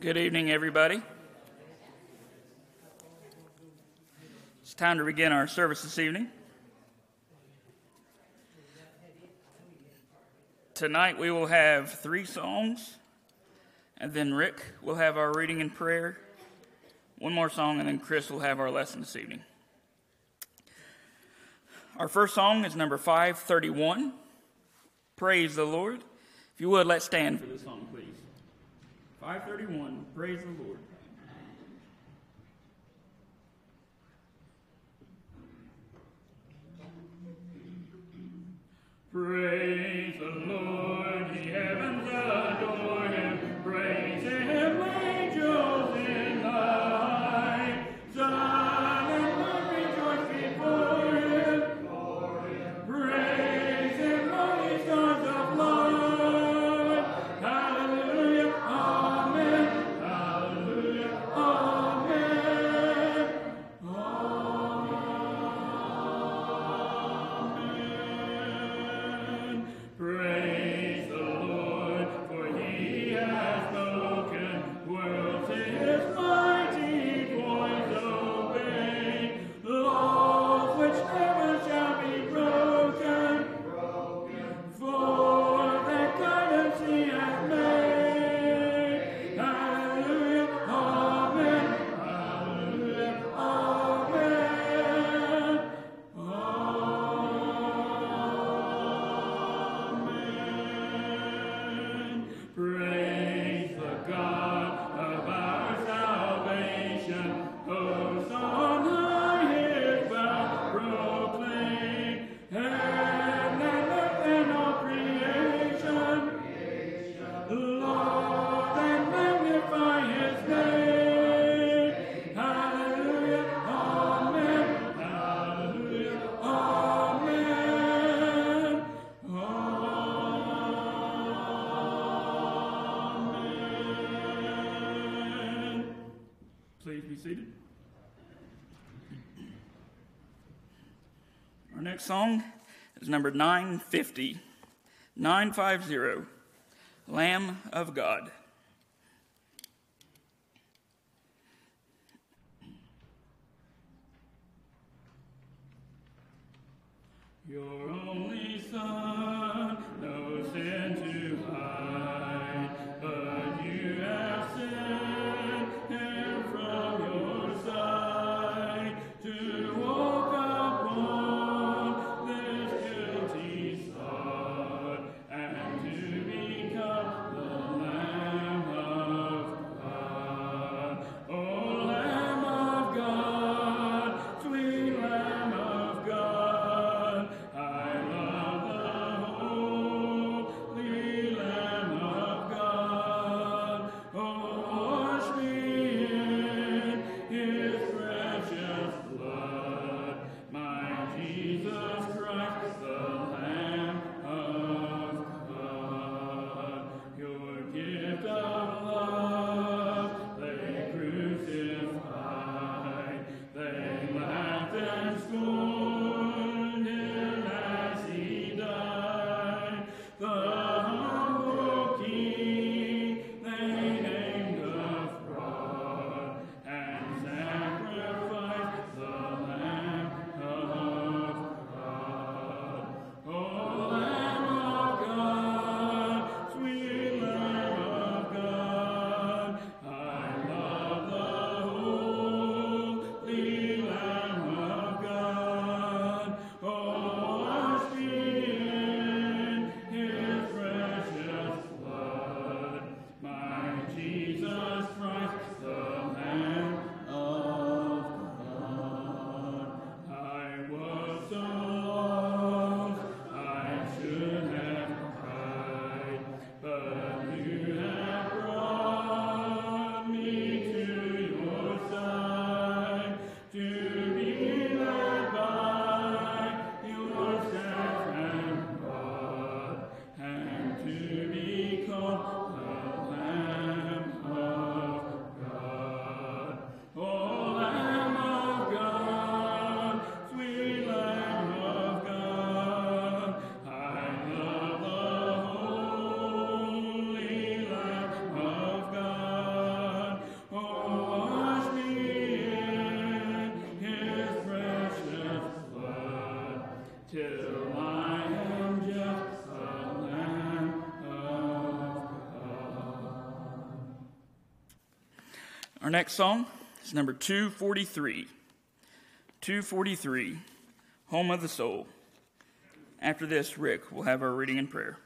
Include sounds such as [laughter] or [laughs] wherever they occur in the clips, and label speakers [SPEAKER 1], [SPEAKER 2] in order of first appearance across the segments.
[SPEAKER 1] Good evening, everybody. It's time to begin our service this evening. Tonight we will have three songs, and then Rick will have our reading and prayer, one more song, and then Chris will have our lesson this evening. Our first song is number 531 Praise the Lord. If you would, let's stand for this song. 531 Praise the Lord. Praise the Lord, ye heavens next song is number 950. 950. Lamb of God. Our next song is number 243. 243, Home of the Soul. After this, Rick will have our reading and prayer.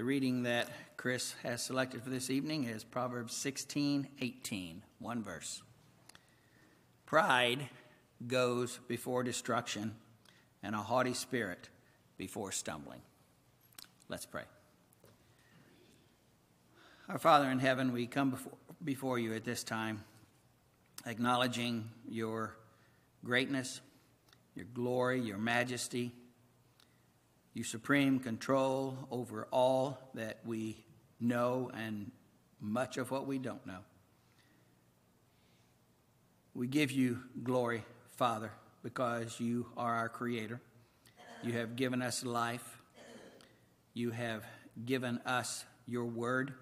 [SPEAKER 1] The
[SPEAKER 2] reading that Chris has selected for this evening is Proverbs 16 18, one verse. Pride goes before destruction, and a haughty spirit before stumbling. Let's pray. Our Father in heaven, we come before, before you at this time, acknowledging your greatness, your glory, your majesty you supreme control over all that we know and much of what we don't know. We give you glory, Father, because you are our Creator. You have given us life. You have given us your word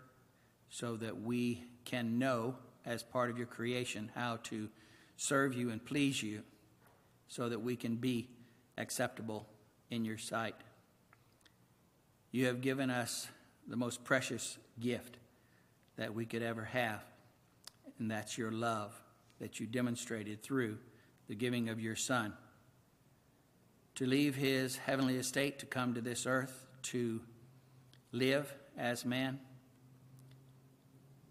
[SPEAKER 2] so that we can know, as part of your creation, how to serve you and please you so that we can be acceptable in your sight. You have given us the most precious gift that we could ever have, and that's your love that you demonstrated through the giving of your Son. To leave his heavenly estate to come to this earth to live as man,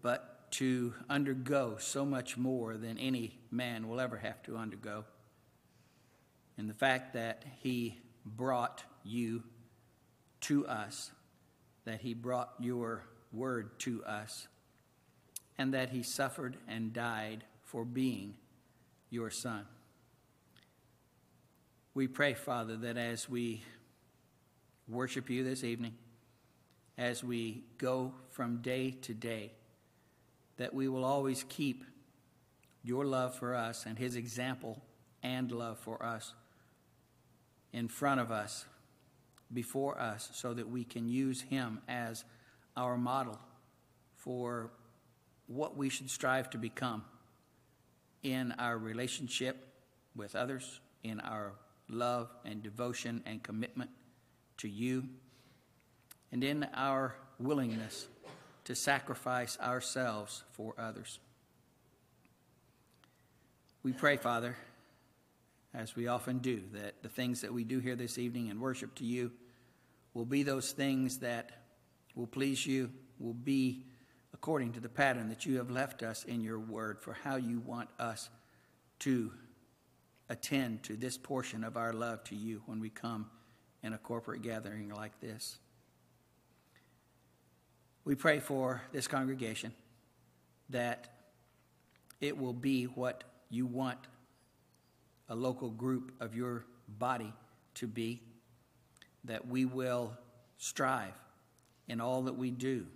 [SPEAKER 2] but to undergo so much more than any man will ever have to undergo. And the fact that he brought you to us, that he brought your word to us, and that he suffered and died for being your son. We pray, Father, that as we worship you this evening, as we go from day to day, that we will always keep your love for us and his example and love for us in front of us before us so that we can use him as our model for what we should strive to become in our relationship with others, in our love and devotion and commitment to you, and in our willingness to sacrifice ourselves for others. We pray, Father, as we often do, that the things that we do here this evening in worship to you will be those things that will please you, will be according to the pattern that you have left us in your word for how you want us to attend to this portion of our love to you when we come in a corporate gathering like this. We pray for this congregation that it will be what you want a local group of your body to be, that we will strive in all that we do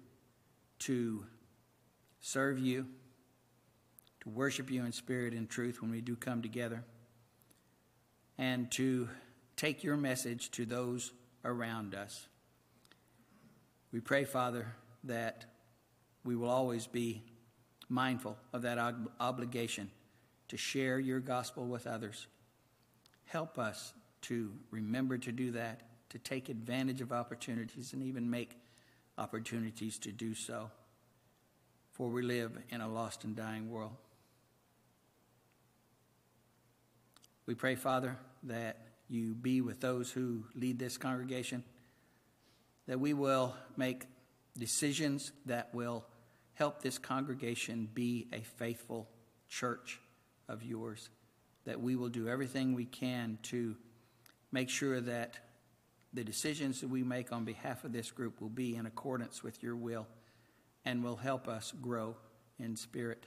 [SPEAKER 2] to serve you, to worship you in spirit and truth when we do come together, and to take your message to those around us. We pray, Father, that we will always be mindful of that ob- obligation to share your gospel with others. Help us to remember to do that, to take advantage of opportunities, and even make opportunities to do so. For we live in a lost and dying world. We pray, Father, that you be with those who lead this congregation, that we will make decisions that will help this congregation be a faithful church of yours, that we will do everything we can to make sure that the decisions that we make on behalf of this group will be in accordance with your will and will help us grow in spirit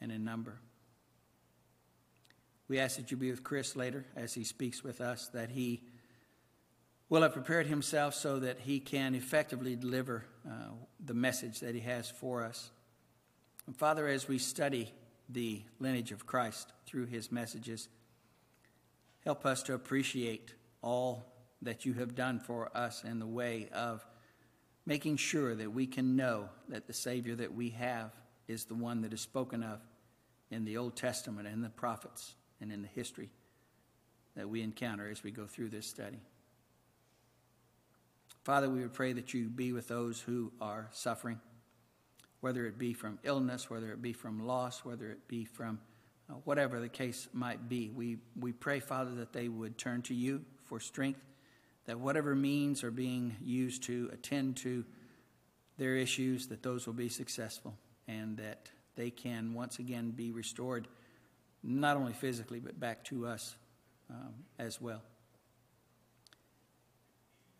[SPEAKER 2] and in number. We ask that you be with Chris later as he speaks with us, that he will have prepared himself so that he can effectively deliver uh, the message that he has for us. And Father, as we study the lineage of Christ through his messages. Help us to appreciate all that you have done for us in the way of making sure that we can know that the Savior that we have is the one that is spoken of in the Old Testament and the prophets and in the history that we encounter as we go through this study. Father, we would pray that you be with those who are suffering whether it be from illness, whether it be from loss, whether it be from uh, whatever the case might be. We, we pray, Father, that they would turn to you for strength, that whatever means are being used to attend to their issues, that those will be successful, and that they can once again be restored, not only physically, but back to us um, as well.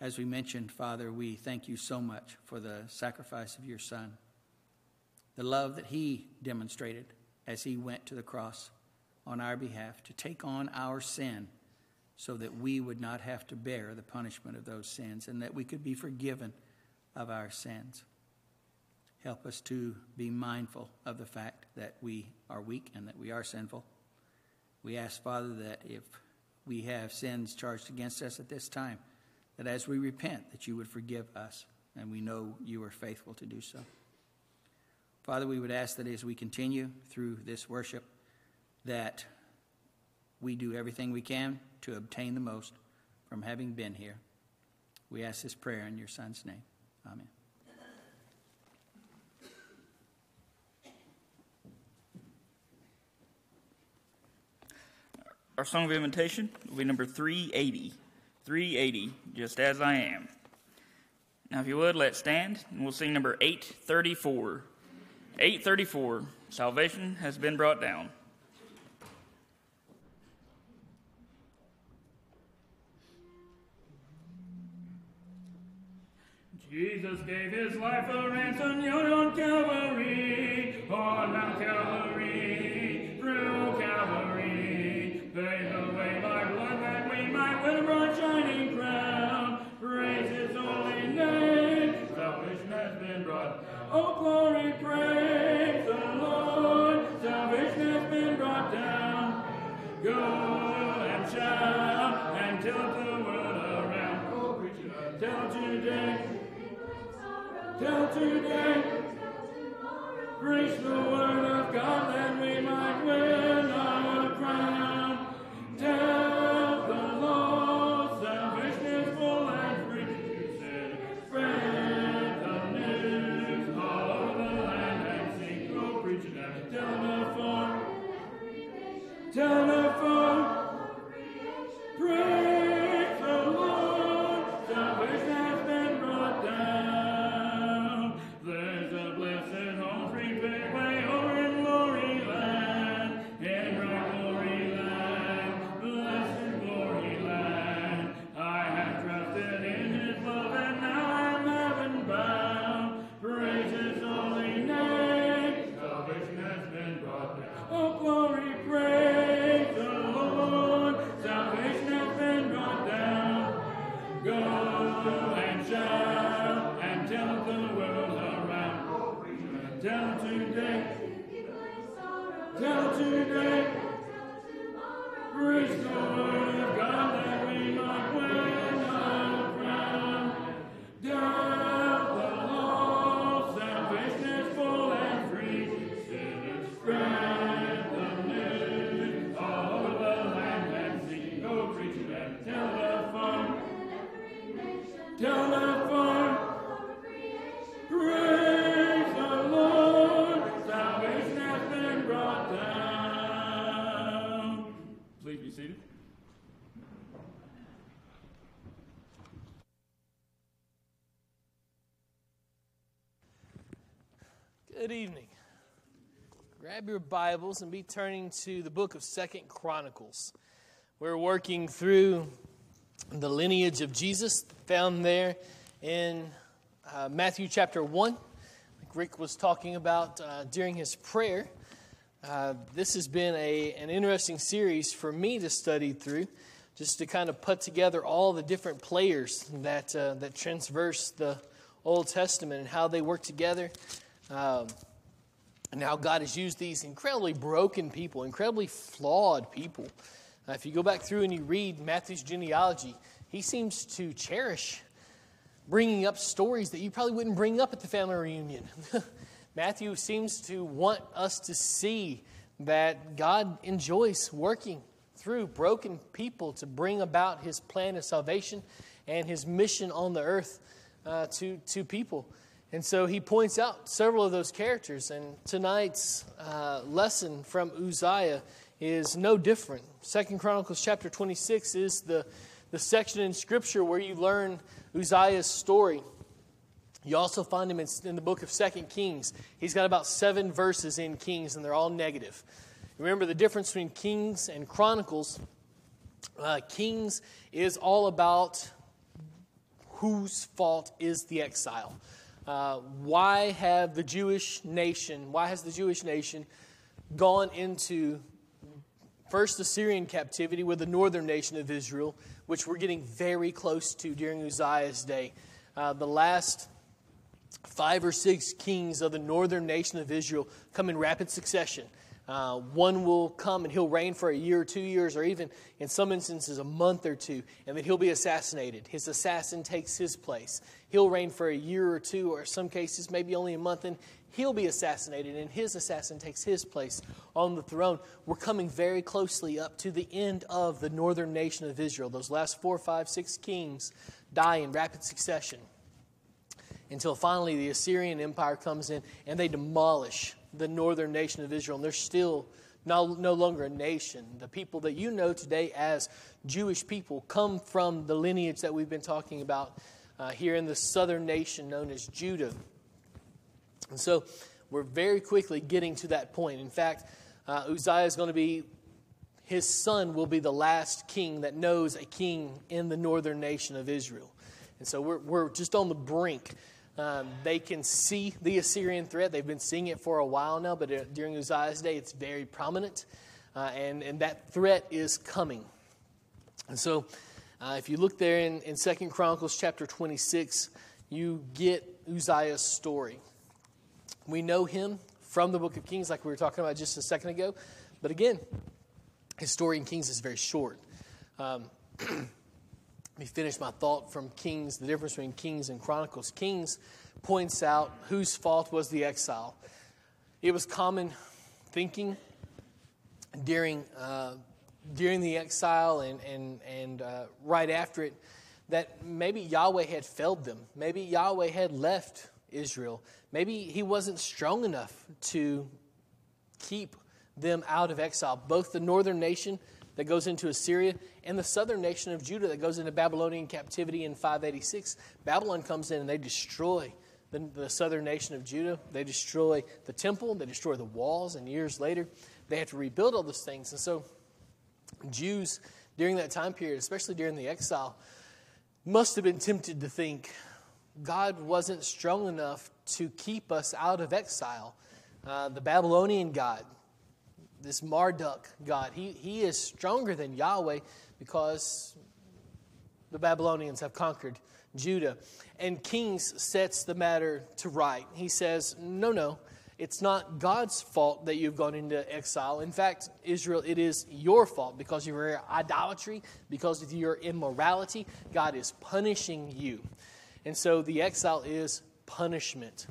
[SPEAKER 2] As we mentioned, Father, we thank you so much for the sacrifice of your Son the love that he demonstrated as he went to the cross on our behalf to take on our sin so that we would not have to bear the punishment of those sins and that we could be forgiven of our sins. Help us to be mindful of the fact that we are weak and that we are sinful. We ask, Father, that if we have sins charged against us at this time, that as we repent, that you would forgive us, and we know you are faithful to do so. Father, we would ask that as we continue through this worship, that we do everything we can to obtain the most from having been here. We ask this prayer in your Son's name. Amen.
[SPEAKER 1] Our song of invitation will be number 380. 380, just as I am. Now, if you would, let's stand and we'll sing number 834. 834 Salvation has been brought down. Jesus gave his life a ransom, on Calvary, on Mount Calvary, Oh, glory, praise the Lord. Salvation has been brought down. Go and shout and tell the world around. Oh, preacher, tell today. till today. Preach the word of God that we might win our crown. Tell
[SPEAKER 3] Good evening. Grab your Bibles and be turning to the book of Second Chronicles. We're working through the lineage of Jesus found there in uh, Matthew chapter 1, like Rick was talking about uh, during his prayer. Uh, this has been a, an interesting series for me to study through, just to kind of put together all the different players that, uh, that transverse the Old Testament and how they work together. Um, and how God has used these incredibly broken people, incredibly flawed people. Uh, if you go back through and you read Matthew's genealogy, he seems to cherish bringing up stories that you probably wouldn't bring up at the family reunion. [laughs] Matthew seems to want us to see that God enjoys working through broken people to bring about his plan of salvation and his mission on the earth uh, to, to people. And so he points out several of those characters. And tonight's uh, lesson from Uzziah is no different. Second Chronicles chapter 26 is the, the section in Scripture where you learn Uzziah's story. You also find him in, in the book of Second Kings. He's got about seven verses in Kings, and they're all negative. Remember the difference between Kings and Chronicles. Uh, Kings is all about whose fault is the exile. Uh, why have the Jewish nation, why has the Jewish nation gone into first Assyrian captivity with the northern nation of Israel, which we're getting very close to during Uzziah's day? Uh, the last five or six kings of the northern nation of Israel come in rapid succession. Uh, one will come and he'll reign for a year or two years, or even in some instances a month or two, and then he'll be assassinated. His assassin takes his place. He'll reign for a year or two, or in some cases, maybe only a month, and he'll be assassinated, and his assassin takes his place on the throne. We're coming very closely up to the end of the northern nation of Israel. Those last four, five, six kings die in rapid succession until finally the Assyrian Empire comes in and they demolish the northern nation of Israel. And they're still no, no longer a nation. The people that you know today as Jewish people come from the lineage that we've been talking about uh, here in the southern nation known as Judah. And so we're very quickly getting to that point. In fact, uh, Uzziah is going to be, his son will be the last king that knows a king in the northern nation of Israel. And so we're, we're just on the brink um, they can see the Assyrian threat. They've been seeing it for a while now, but uh, during Uzziah's day, it's very prominent. Uh, and, and that threat is coming. And so, uh, if you look there in, in 2 Chronicles chapter 26, you get Uzziah's story. We know him from the book of Kings, like we were talking about just a second ago. But again, his story in Kings is very short. Um, [clears throat] me finish my thought from Kings, the difference between Kings and Chronicles. Kings points out whose fault was the exile. It was common thinking during, uh, during the exile and, and, and uh, right after it that maybe Yahweh had failed them. Maybe Yahweh had left Israel. Maybe he wasn't strong enough to keep them out of exile. Both the northern nation that goes into Assyria and the southern nation of Judah that goes into Babylonian captivity in 586. Babylon comes in and they destroy the, the southern nation of Judah. They destroy the temple, they destroy the walls, and years later, they have to rebuild all those things. And so, Jews during that time period, especially during the exile, must have been tempted to think God wasn't strong enough to keep us out of exile. Uh, the Babylonian God, this Marduk God, he, he is stronger than Yahweh because the Babylonians have conquered Judah. And Kings sets the matter to right. He says, No, no, it's not God's fault that you've gone into exile. In fact, Israel, it is your fault because of your idolatry, because of your immorality. God is punishing you. And so the exile is punishment.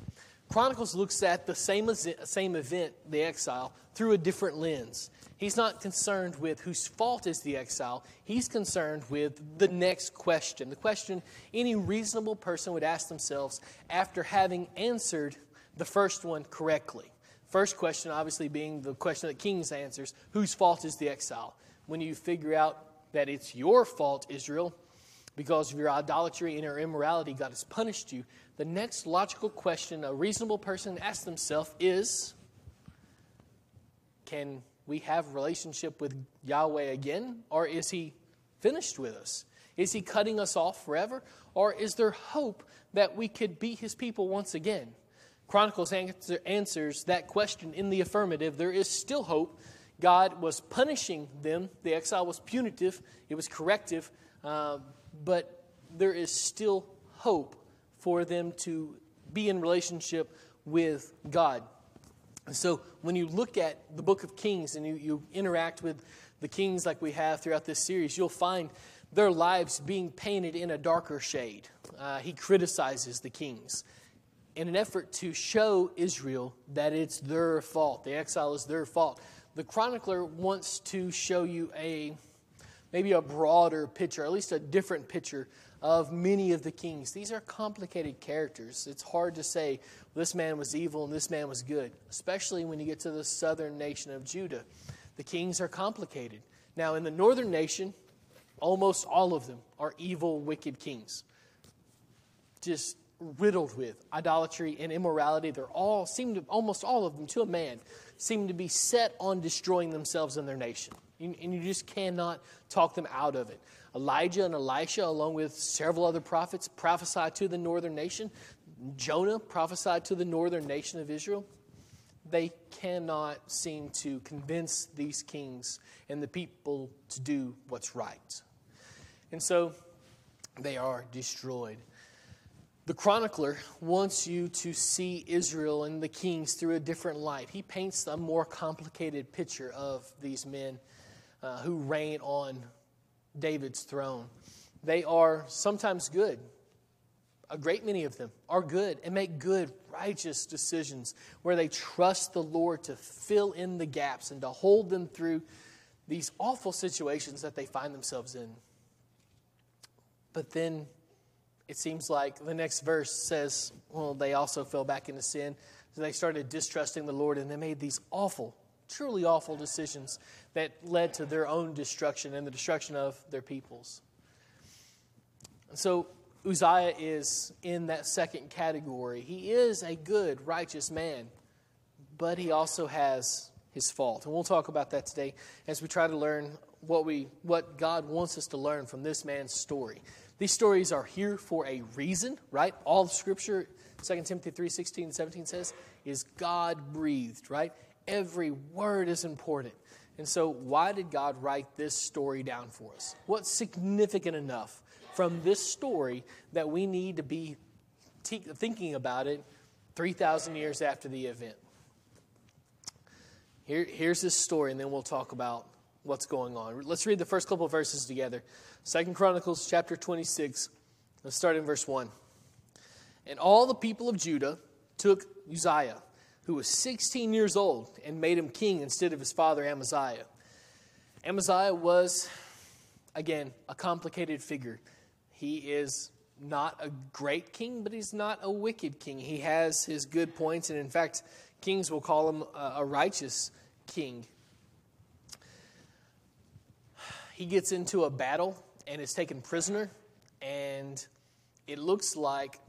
[SPEAKER 3] Chronicles looks at the same, same event, the exile, through a different lens. He's not concerned with whose fault is the exile. He's concerned with the next question. The question any reasonable person would ask themselves after having answered the first one correctly. First question, obviously, being the question that Kings answers whose fault is the exile? When you figure out that it's your fault, Israel, because of your idolatry and your immorality, God has punished you. The next logical question a reasonable person asks themselves is Can we have relationship with Yahweh again? Or is he finished with us? Is he cutting us off forever? Or is there hope that we could be his people once again? Chronicles answer, answers that question in the affirmative. There is still hope. God was punishing them. The exile was punitive, it was corrective, uh, but there is still hope for them to be in relationship with God. So when you look at the book of Kings and you, you interact with the kings like we have throughout this series, you'll find their lives being painted in a darker shade. Uh, he criticizes the kings in an effort to show Israel that it's their fault. The exile is their fault. The chronicler wants to show you a maybe a broader picture, at least a different picture of many of the kings. These are complicated characters. It's hard to say this man was evil and this man was good, especially when you get to the southern nation of Judah. The kings are complicated. Now, in the northern nation, almost all of them are evil, wicked kings. Just riddled with idolatry and immorality. They're all seem to almost all of them to a man seem to be set on destroying themselves and their nation. And you just cannot talk them out of it. Elijah and Elisha, along with several other prophets, prophesied to the northern nation. Jonah prophesied to the northern nation of Israel. They cannot seem to convince these kings and the people to do what's right. And so they are destroyed. The chronicler wants you to see Israel and the kings through a different light. He paints a more complicated picture of these men uh, who reign on David's throne. They are sometimes good. A great many of them are good and make good, righteous decisions where they trust the Lord to fill in the gaps and to hold them through these awful situations that they find themselves in. But then it seems like the next verse says, well, they also fell back into sin. So they started distrusting the Lord and they made these awful truly awful decisions that led to their own destruction and the destruction of their peoples. And so Uzziah is in that second category. He is a good, righteous man, but he also has his fault. And we'll talk about that today as we try to learn what, we, what God wants us to learn from this man's story. These stories are here for a reason, right? All of Scripture, 2 Timothy 3 16 and 17 says, is God breathed, right? Every word is important. And so, why did God write this story down for us? What's significant enough from this story that we need to be t- thinking about it 3,000 years after the event? Here, here's this story, and then we'll talk about what's going on. Let's read the first couple of verses together. Second Chronicles chapter 26. Let's start in verse 1. And all the people of Judah took Uzziah, who was 16 years old, and made him king instead of his father Amaziah. Amaziah was, again, a complicated figure. He is not a great king, but he's not a wicked king. He has his good points, and in fact, kings will call him a righteous king. He gets into a battle and is taken prisoner, and it looks like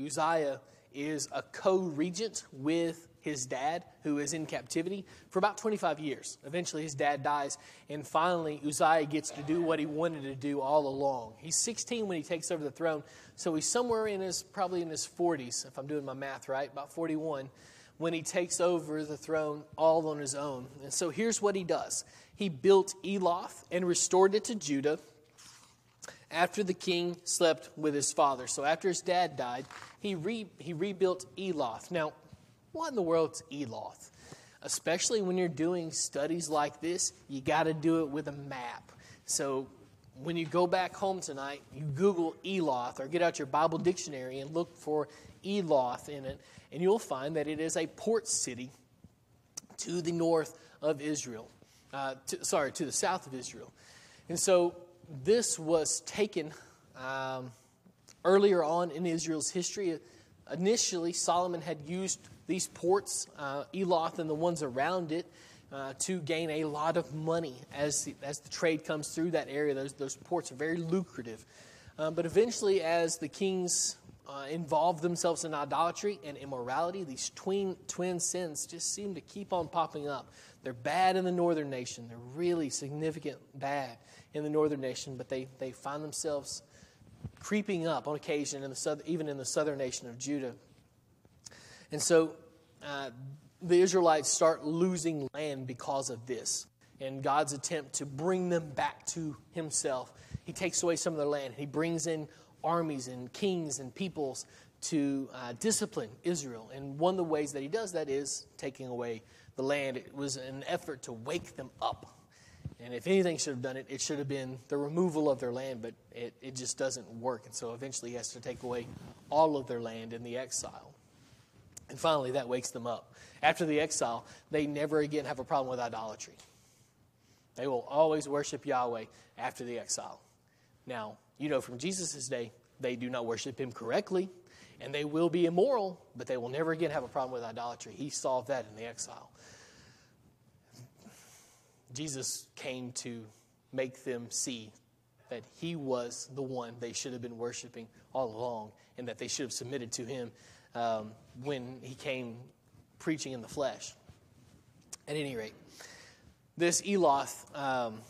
[SPEAKER 3] Uzziah is a co regent with his dad, who is in captivity for about 25 years. Eventually, his dad dies, and finally, Uzziah gets to do what he wanted to do all along. He's 16 when he takes over the throne, so he's somewhere in his, probably in his 40s, if I'm doing my math right, about 41, when he takes over the throne all on his own. And so here's what he does he built Eloth and restored it to Judah after the king slept with his father. So after his dad died, he, re, he rebuilt Eloth. Now, what in the world's Eloth? Especially when you're doing studies like this, you got to do it with a map. So when you go back home tonight, you Google Eloth or get out your Bible dictionary and look for Eloth in it, and you'll find that it is a port city to the north of Israel. Uh, to, sorry, to the south of Israel. And so this was taken um, earlier on in Israel's history. Initially, Solomon had used these ports, uh, Eloth and the ones around it, uh, to gain a lot of money as the, as the trade comes through that area. Those, those ports are very lucrative. Um, but eventually, as the kings uh, themselves in idolatry and immorality, these twin, twin sins just seem to keep on popping up. They're bad in the northern nation, they're really significant bad in the northern nation, but they, they find themselves creeping up on occasion, in the south, even in the southern nation of Judah. And so uh, the Israelites start losing land because of this. And God's attempt to bring them back to Himself. He takes away some of their land. He brings in armies and kings and peoples to uh, discipline Israel. And one of the ways that He does that is taking away the land. It was an effort to wake them up and if anything should have done it, it should have been the removal of their land, but it, it just doesn't work. And so eventually he has to take away all of their land in the exile. And finally, that wakes them up. After the exile, they never again have a problem with idolatry. They will always worship Yahweh after the exile. Now, you know from Jesus' day, they do not worship him correctly, and they will be immoral, but they will never again have a problem with idolatry. He solved that in the exile. Jesus came to make them see that he was the one they should have been worshiping all along and that they should have submitted to him um, when he came preaching in the flesh. At any rate, this Eloth um,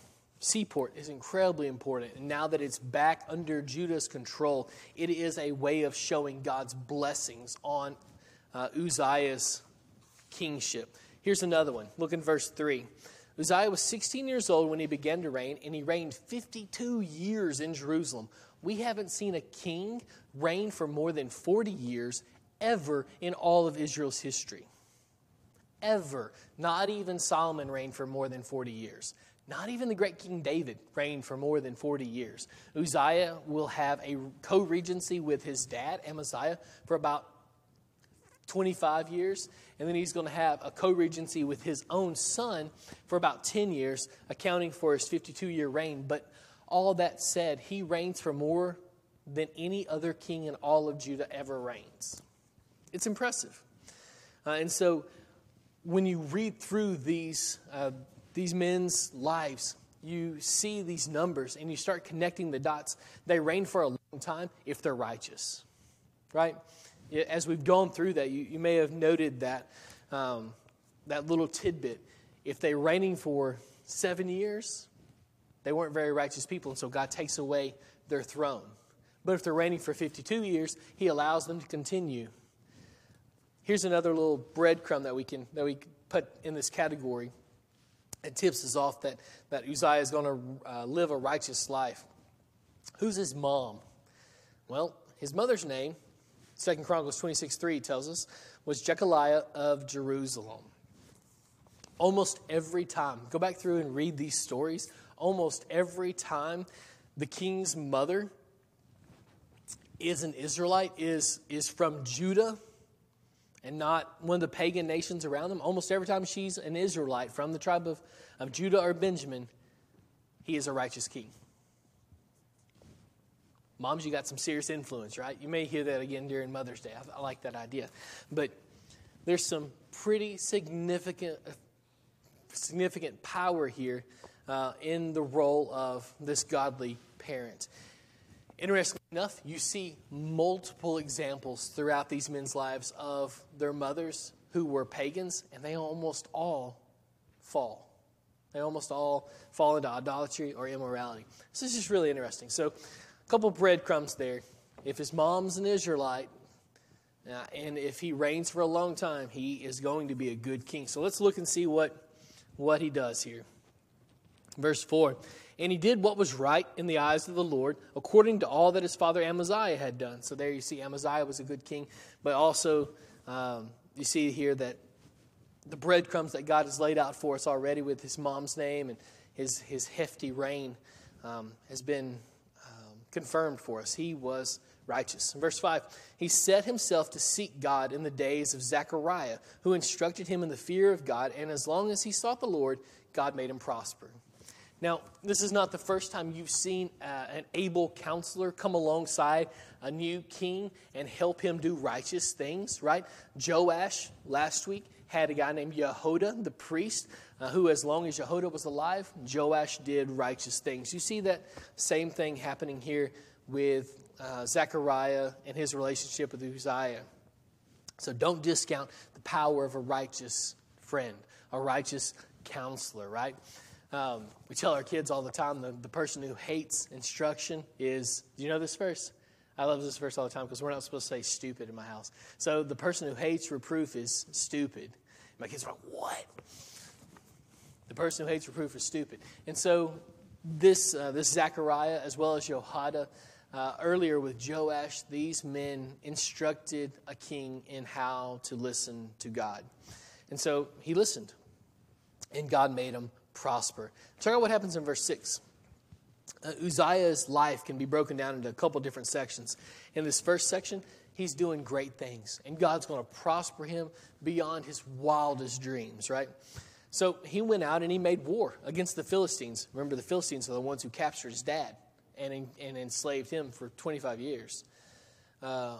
[SPEAKER 3] seaport is incredibly important. And now that it's back under Judah's control, it is a way of showing God's blessings on uh, Uzziah's kingship. Here's another one. Look in verse 3. Uzziah was 16 years old when he began to reign, and he reigned 52 years in Jerusalem. We haven't seen a king reign for more than 40 years ever in all of Israel's history. Ever. Not even Solomon reigned for more than 40 years. Not even the great King David reigned for more than 40 years. Uzziah will have a co regency with his dad, Amaziah, for about 25 years, and then he's going to have a co regency with his own son for about 10 years, accounting for his 52 year reign. But all that said, he reigns for more than any other king in all of Judah ever reigns. It's impressive. Uh, and so when you read through these, uh, these men's lives, you see these numbers and you start connecting the dots. They reign for a long time if they're righteous, right? as we've gone through that, you, you may have noted that, um, that little tidbit. If they're reigning for seven years, they weren't very righteous people, and so God takes away their throne. But if they're reigning for 52 years, He allows them to continue. Here's another little breadcrumb that we can that we put in this category. It tips us off that, that Uzziah is going to uh, live a righteous life. Who's his mom? Well, his mother's name Second Chronicles 26 3 tells us, was Jecoliah of Jerusalem. Almost every time, go back through and read these stories. Almost every time the king's mother is an Israelite, is, is from Judah and not one of the pagan nations around them. Almost every time she's an Israelite from the tribe of, of Judah or Benjamin, he is a righteous king. Moms, you got some serious influence, right? You may hear that again during Mother's Day. I, I like that idea. But there's some pretty significant, significant power here uh, in the role of this godly parent. Interestingly enough, you see multiple examples throughout these men's lives of their mothers who were pagans, and they almost all fall. They almost all fall into idolatry or immorality. This is just really interesting. So, a couple breadcrumbs there. If his mom's an Israelite, uh, and if he reigns for a long time, he is going to be a good king. So let's look and see what, what he does here. Verse 4 And he did what was right in the eyes of the Lord, according to all that his father Amaziah had done. So there you see, Amaziah was a good king, but also um, you see here that the breadcrumbs that God has laid out for us already with his mom's name and his, his hefty reign um, has been um, confirmed for us. He was righteous. In verse 5, he set himself to seek God in the days of Zechariah, who instructed him in the fear of God, and as long as he sought the Lord, God made him prosper. Now, this is not the first time you've seen uh, an able counselor come alongside a new king and help him do righteous things, right? Joash last week had a guy named Jehoiada, the priest, uh, who, as long as Jehoiada was alive, Joash did righteous things. You see that same thing happening here with uh, Zechariah and his relationship with Uzziah. So don't discount the power of a righteous friend, a righteous counselor, right? Um, we tell our kids all the time the, the person who hates instruction is, do you know this verse? I love this verse all the time because we're not supposed to say stupid in my house. So the person who hates reproof is stupid. My kids are like, what? The person who hates reproof is stupid. And so this, uh, this Zechariah, as well as Jehoiada, uh, earlier with Joash, these men instructed a king in how to listen to God. And so he listened, and God made him prosper. Check out what happens in verse 6. Uh, Uzziah's life can be broken down into a couple different sections. In this first section, he's doing great things, and God's going to prosper him beyond his wildest dreams, right? So he went out and he made war against the Philistines. Remember, the Philistines are the ones who captured his dad and, and enslaved him for 25 years. Uh,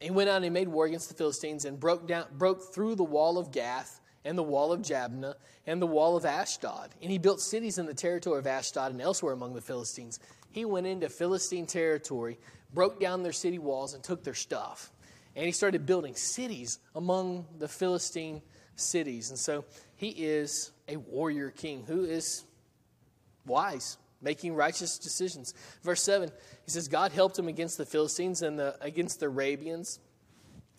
[SPEAKER 3] he went out and he made war against the Philistines and broke, down, broke through the wall of Gath and the wall of Jabneh and the wall of Ashdod. And he built cities in the territory of Ashdod and elsewhere among the Philistines. He went into Philistine territory, broke down their city walls, and took their stuff. And he started building cities among the Philistine cities. And so he is a warrior king who is wise, making righteous decisions. Verse 7, he says, God helped him against the Philistines and the, against the Arabians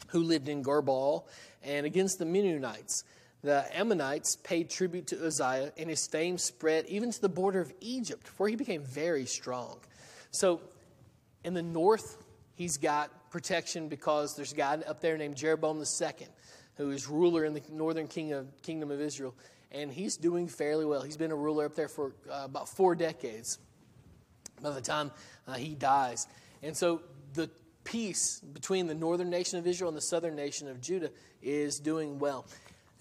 [SPEAKER 3] who lived in Gurbaal and against the Meunites the Ammonites paid tribute to Uzziah, and his fame spread even to the border of Egypt, where he became very strong. So, in the north, he's got protection because there's a guy up there named Jeroboam II, who is ruler in the northern king of, kingdom of Israel, and he's doing fairly well. He's been a ruler up there for uh, about four decades by the time uh, he dies. And so, the peace between the northern nation of Israel and the southern nation of Judah is doing well.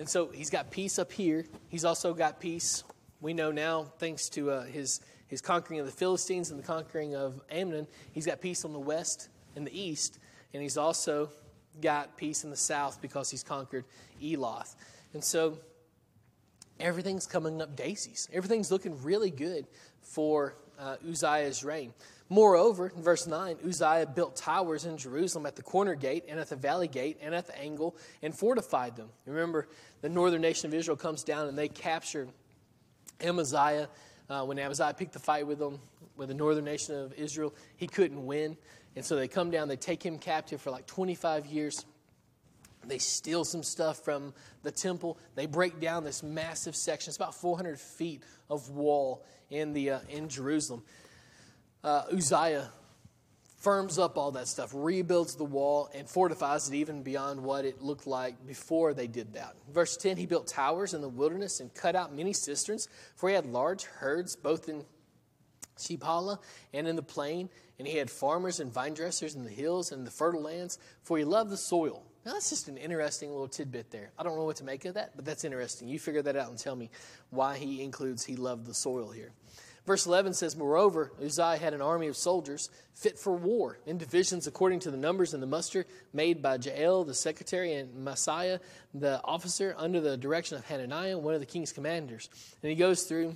[SPEAKER 3] And so he's got peace up here. He's also got peace, we know now, thanks to uh, his, his conquering of the Philistines and the conquering of Ammon. He's got peace on the west and the east. And he's also got peace in the south because he's conquered Eloth. And so everything's coming up daisies. Everything's looking really good for uh, Uzziah's reign. Moreover, in verse 9, Uzziah built towers in Jerusalem at the corner gate and at the valley gate and at the angle and fortified them. Remember, the northern nation of Israel comes down and they capture Amaziah. Uh, when Amaziah picked the fight with them, with the northern nation of Israel, he couldn't win. And so they come down, they take him captive for like 25 years. They steal some stuff from the temple. They break down this massive section. It's about 400 feet of wall in, the, uh, in Jerusalem uh, Uzziah firms up all that stuff, rebuilds the wall, and fortifies it even beyond what it looked like before they did that. Verse 10 He built towers in the wilderness and cut out many cisterns, for he had large herds both in Shephelah and in the plain, and he had farmers and vine dressers in the hills and the fertile lands, for he loved the soil. Now, that's just an interesting little tidbit there. I don't know what to make of that, but that's interesting. You figure that out and tell me why he includes he loved the soil here. Verse 11 says, Moreover, Uzziah had an army of soldiers fit for war in divisions according to the numbers and the muster made by Jeiel, the secretary, and Maaseiah, the officer, under the direction of Hananiah, one of the king's commanders. And he goes through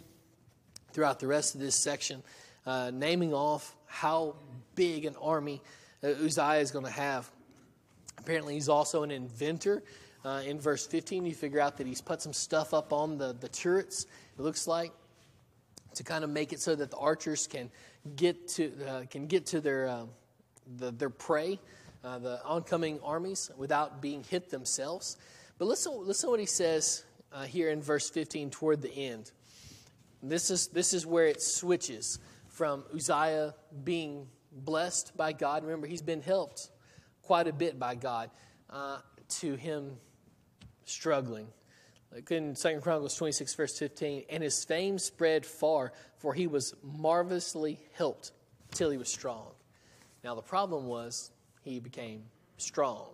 [SPEAKER 3] throughout the rest of this section, uh, naming off how big an army uh, Uzziah is going to have. Apparently, he's also an inventor. Uh, in verse 15, you figure out that he's put some stuff up on the, the turrets, it looks like, to kind of make it so that the archers can get to, uh, can get to their, uh, the, their prey, uh, the oncoming armies, without being hit themselves. But listen, listen what he says uh, here in verse 15 toward the end. This is, this is where it switches from Uzziah being blessed by God. Remember, he's been helped quite a bit by God uh, to him struggling. In 2 Chronicles 26, verse 15, and his fame spread far, for he was marvelously helped till he was strong. Now, the problem was he became strong.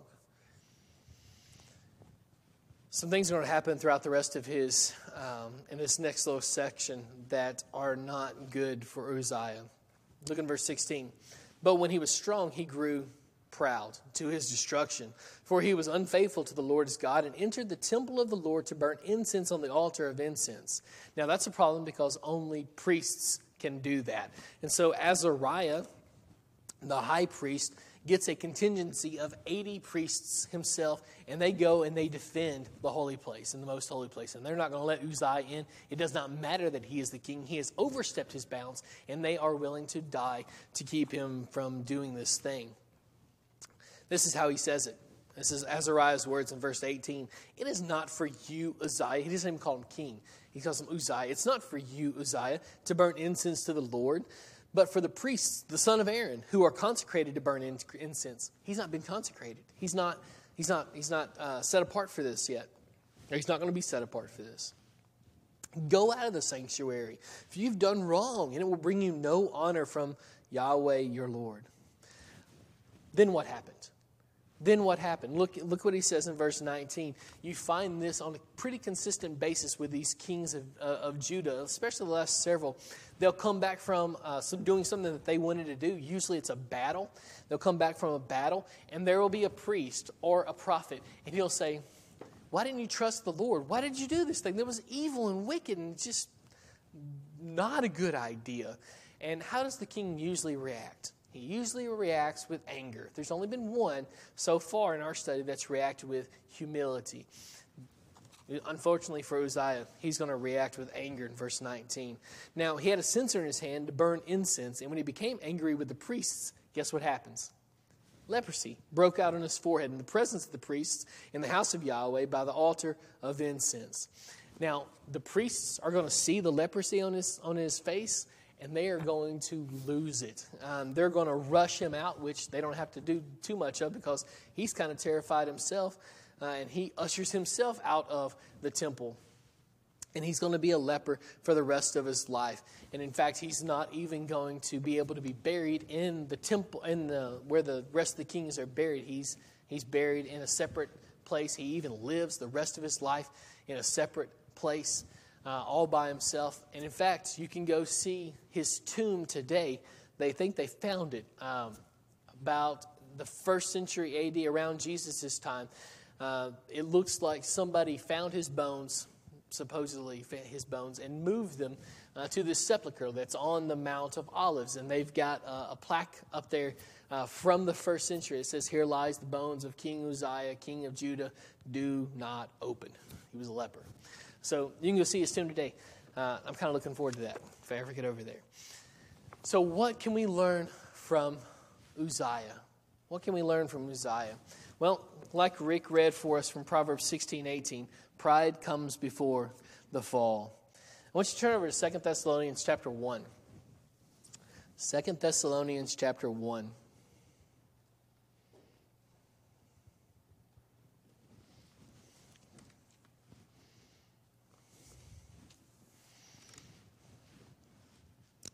[SPEAKER 3] Some things are going to happen throughout the rest of his, um, in this next little section, that are not good for Uzziah. Look in verse 16. But when he was strong, he grew proud to his destruction. For he was unfaithful to the Lord his God and entered the temple of the Lord to burn incense on the altar of incense. Now that's a problem because only priests can do that. And so Azariah, the high priest, gets a contingency of 80 priests himself, and they go and they defend the holy place and the most holy place. And they're not going to let Uzziah in. It does not matter that he is the king. He has overstepped his bounds, and they are willing to die to keep him from doing this thing. This is how he says it. This is Azariah's words in verse 18. It is not for you, Uzziah. He doesn't even call him king. He calls him Uzziah. It's not for you, Uzziah, to burn incense to the Lord, but for the priests, the son of Aaron, who are consecrated to burn incense. He's not been consecrated. He's not, he's not, he's not uh, set apart for this yet. He's not going to be set apart for this. Go out of the sanctuary. if you've done wrong, and it will bring you no honor from Yahweh your Lord. Then what happened? Then what happened? Look, look what he says in verse 19. You find this on a pretty consistent basis with these kings of, uh, of Judah, especially the last several. They'll come back from uh, some, doing something that they wanted to do. Usually it's a battle. They'll come back from a battle, and there will be a priest or a prophet, and he'll say, Why didn't you trust the Lord? Why did you do this thing? That was evil and wicked and just not a good idea. And how does the king usually react? He usually reacts with anger. There's only been one so far in our study that's reacted with humility. Unfortunately for Uzziah, he's going to react with anger in verse 19. Now, he had a censer in his hand to burn incense, and when he became angry with the priests, guess what happens? Leprosy broke out on his forehead in the presence of the priests in the house of Yahweh by the altar of incense. Now, the priests are going to see the leprosy on his, on his face, and they are going to lose it. Um, they're going to rush him out, which they don't have to do too much of because he's kind of terrified himself, uh, and he ushers himself out of the temple. And he's going to be a leper for the rest of his life. And in fact, he's not even going to be able to be buried in the temple, in the where the rest of the kings are buried. He's he's buried in a separate place. He even lives the rest of his life in a separate place uh, all by himself. And in fact, you can go see his tomb today. They think they found it um, about the first century AD, around Jesus' time. Uh, it looks like somebody found his bones, supposedly his bones, and moved them uh, to this sepulchre that's on the Mount of Olives. And they've got uh, a plaque up there uh, from the first century. It says, Here lies the bones of King Uzziah, king of Judah. Do not open. He was a leper. So you can go see his tomb today. Uh, I'm kind of looking forward to that if I ever get over there. So, what can we learn from Uzziah? What can we learn from Uzziah? Well, like Rick read for us from Proverbs 16 18, pride comes before the fall. I want you to turn over to 2 Thessalonians chapter 1. 2 Thessalonians chapter 1.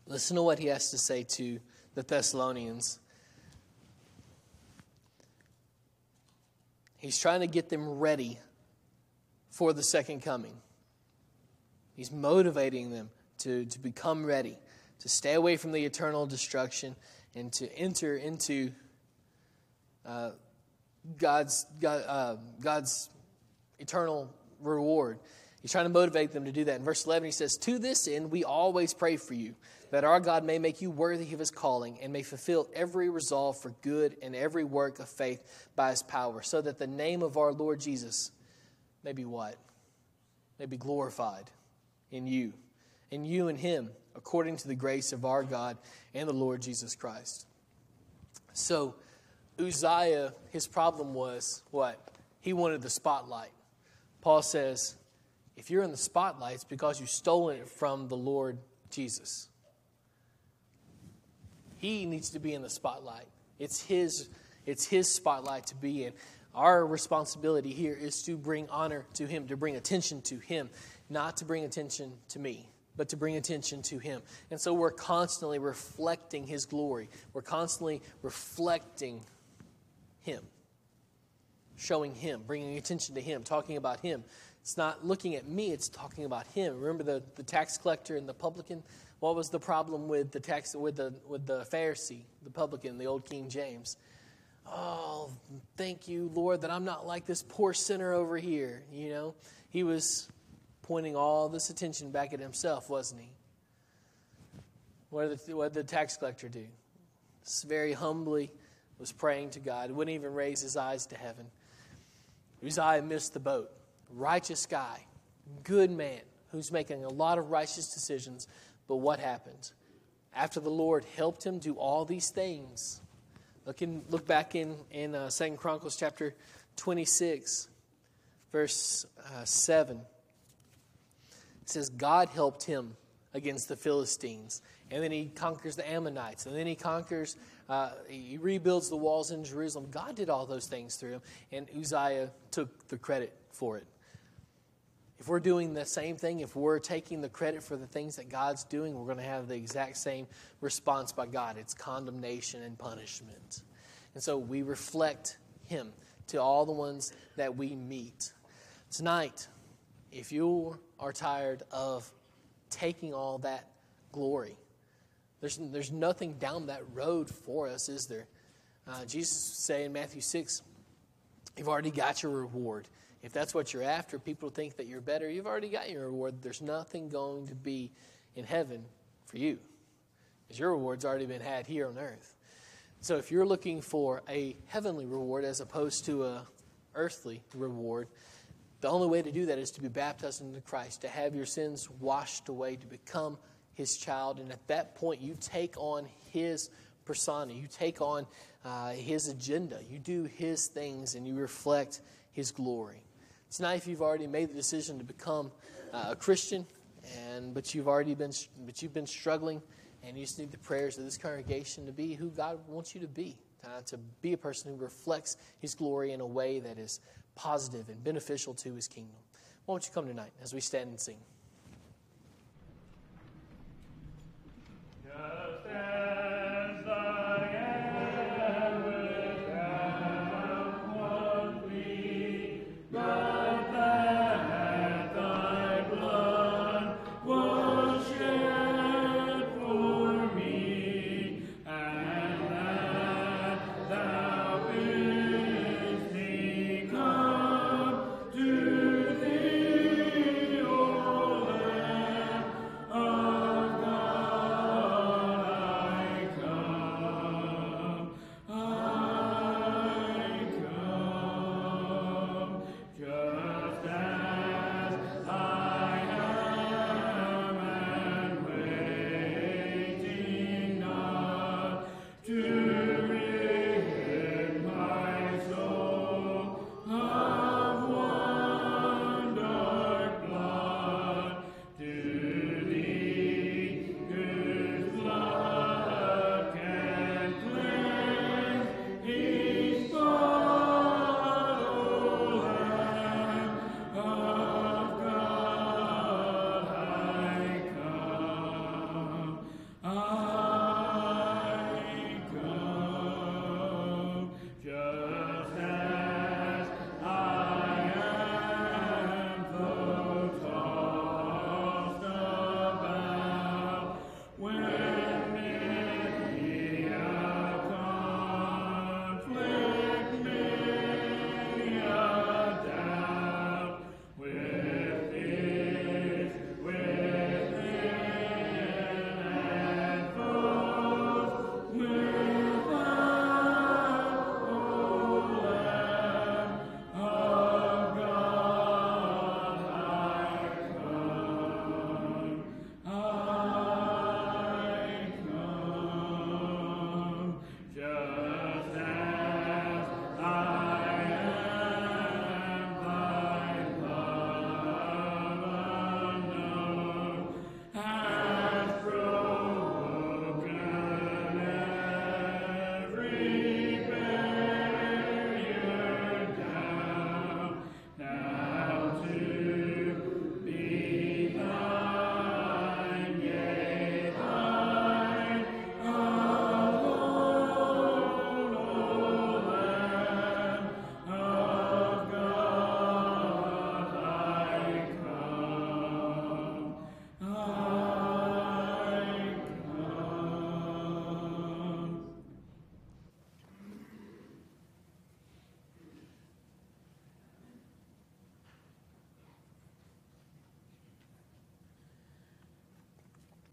[SPEAKER 3] Listen to what he has to say to the Thessalonians. He's trying to get them ready for the second coming. He's motivating them to, to become ready, to stay away from the eternal destruction, and to enter into uh, God's, God, uh, God's eternal reward. He's trying to motivate them to do that. In verse 11, he says, To this end, we always pray for you, that our God may make you worthy of his calling and may fulfill every resolve for good and every work of faith by his power, so that the name of our Lord Jesus may be what? May be glorified in you, in you and him, according to the grace of our God and the Lord Jesus Christ. So, Uzziah, his problem was what? He wanted the spotlight. Paul says, if you're in the spotlight, it's because you've stolen it from the Lord Jesus. He needs to be in the spotlight. It's his, it's his spotlight to be in. Our responsibility here is to bring honor to him, to bring attention to him, not to bring attention to me, but to bring attention to him. And so we're constantly reflecting his glory. We're constantly reflecting him, showing him, bringing attention to him, talking about him. It's not looking at me, it's talking about him. Remember the, the tax collector and the publican? What was the problem with the tax with the with the Pharisee, the publican, the old King James? Oh, thank you, Lord, that I'm not like this poor sinner over here. You know, he was pointing all this attention back at himself, wasn't he? What did the, what did the tax collector do? Just very humbly was praying to God, wouldn't even raise his eyes to heaven. Uzziah missed the boat. Righteous guy, good man, who's making a lot of righteous decisions. But what happened? After the Lord helped him do all these things, look, in, look back in, in uh, 2 Chronicles chapter 26, verse uh, 7. It says, God helped him against the Philistines. And then he conquers the Ammonites. And then he conquers, uh, he rebuilds the walls in Jerusalem. God did all those things through him. And Uzziah took the credit for it. If we're doing the same thing, if we're taking the credit for the things that God's doing, we're going to have the exact same response by God it's condemnation and punishment. And so we reflect Him to all the ones that we meet. Tonight, if you are tired of taking all that glory, there's, there's nothing down that road for us, is there? Uh, Jesus say in Matthew 6, you've already got your reward. If that's what you're after, people think that you're better. You've already got your reward. There's nothing going to be in heaven for you because your reward's already been had here on earth. So if you're looking for a heavenly reward as opposed to a earthly reward, the only way to do that is to be baptized into Christ, to have your sins washed away, to become his child. And at that point, you take on his persona, you take on uh, his agenda, you do his things, and you reflect his glory. Tonight, if you've already made the decision to become uh, a Christian, and but you've already been but you've been struggling, and you just need the prayers of this congregation to be who God wants you to be, uh, to be a person who reflects His glory in a way that is positive and beneficial to His kingdom. Why don't you come tonight as we stand and sing?
[SPEAKER 4] Just as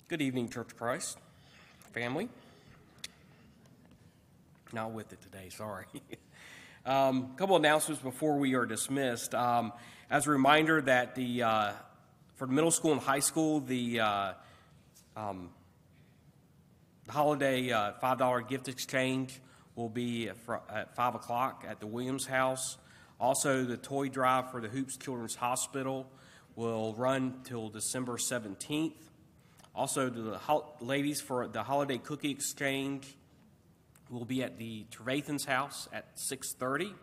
[SPEAKER 4] Good evening, Church of Christ family. Not with it today, sorry. A [laughs] um, couple announcements before we are dismissed. Um, as a reminder that the uh, for middle school and high school, the uh, um, holiday uh, five dollar gift exchange will be at, fr- at five o'clock at the Williams House. Also, the toy drive for the Hoops Children's Hospital will run till December seventeenth. Also, the ho- ladies for the holiday cookie exchange will be at the Trevathan's house at 6:30.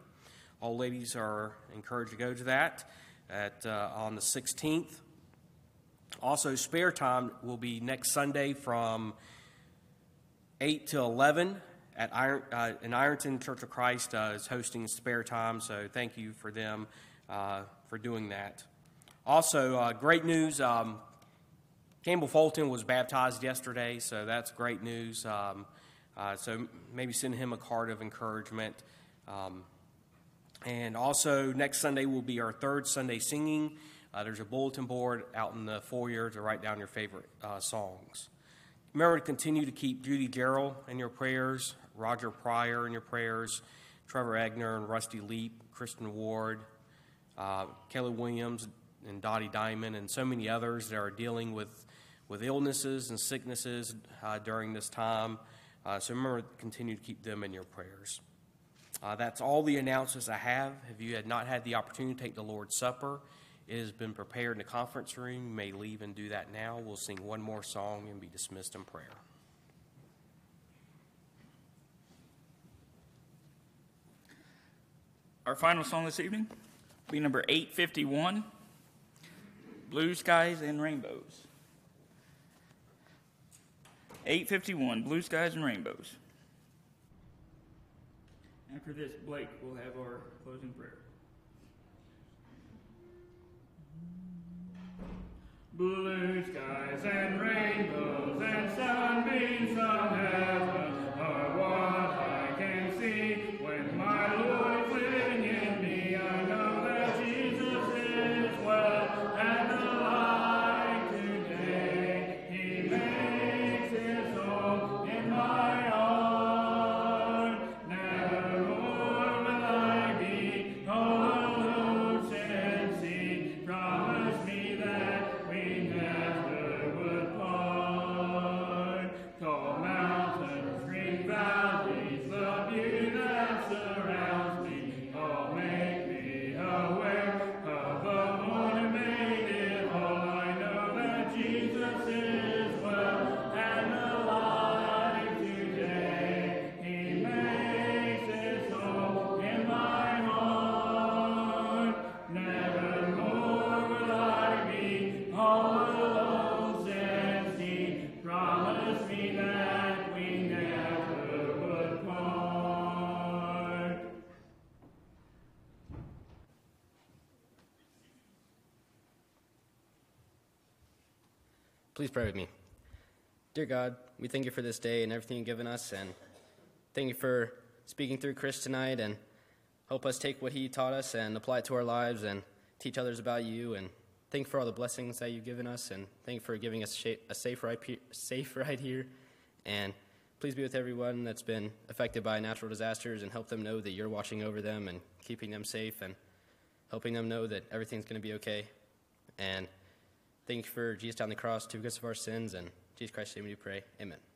[SPEAKER 4] All ladies are encouraged to go to that at uh, on the 16th. Also, spare time will be next Sunday from 8 to 11 at Iron, uh, in Ironton Church of Christ uh, is hosting spare time. So thank you for them uh, for doing that. Also, uh, great news. Um, Campbell Fulton was baptized yesterday, so that's great news. Um, uh, so maybe send him a card of encouragement. Um, and also, next Sunday will be our third Sunday singing. Uh, there's a bulletin board out in the foyer to write down your favorite uh, songs. Remember to continue to keep Judy Gerald in your prayers, Roger Pryor in your prayers, Trevor Egner and Rusty Leap, Kristen Ward, uh, Kelly Williams, and Dottie Diamond, and so many others that are dealing with with illnesses and sicknesses uh, during this time. Uh, so remember continue to keep them in your prayers. Uh, that's all the announcements I have. If you had not had the opportunity to take the Lord's Supper, it has been prepared in the conference room. You may leave and do that now. We'll sing one more song and be dismissed in prayer.
[SPEAKER 1] Our final song this evening will be number 851 Blue Skies and Rainbows. 851 Blue Skies and Rainbows. After this, Blake will have our closing prayer. Blue skies and rainbows and sunbeams from heaven
[SPEAKER 5] pray with me. Dear God, we thank you for this day and everything you've given us, and thank you for speaking through Chris tonight, and help us take what he taught us and apply it to our lives and teach others about you. And thank you for all the blessings that you've given us, and thank you for giving us a safe ride, [laughs] safe ride here. And please be with everyone that's been affected by natural disasters, and help them know that you're watching over them and keeping them safe, and helping them know that everything's going to be okay. And Thank you for Jesus down the cross to forgive us of our sins, and Jesus Christ's name we pray. Amen.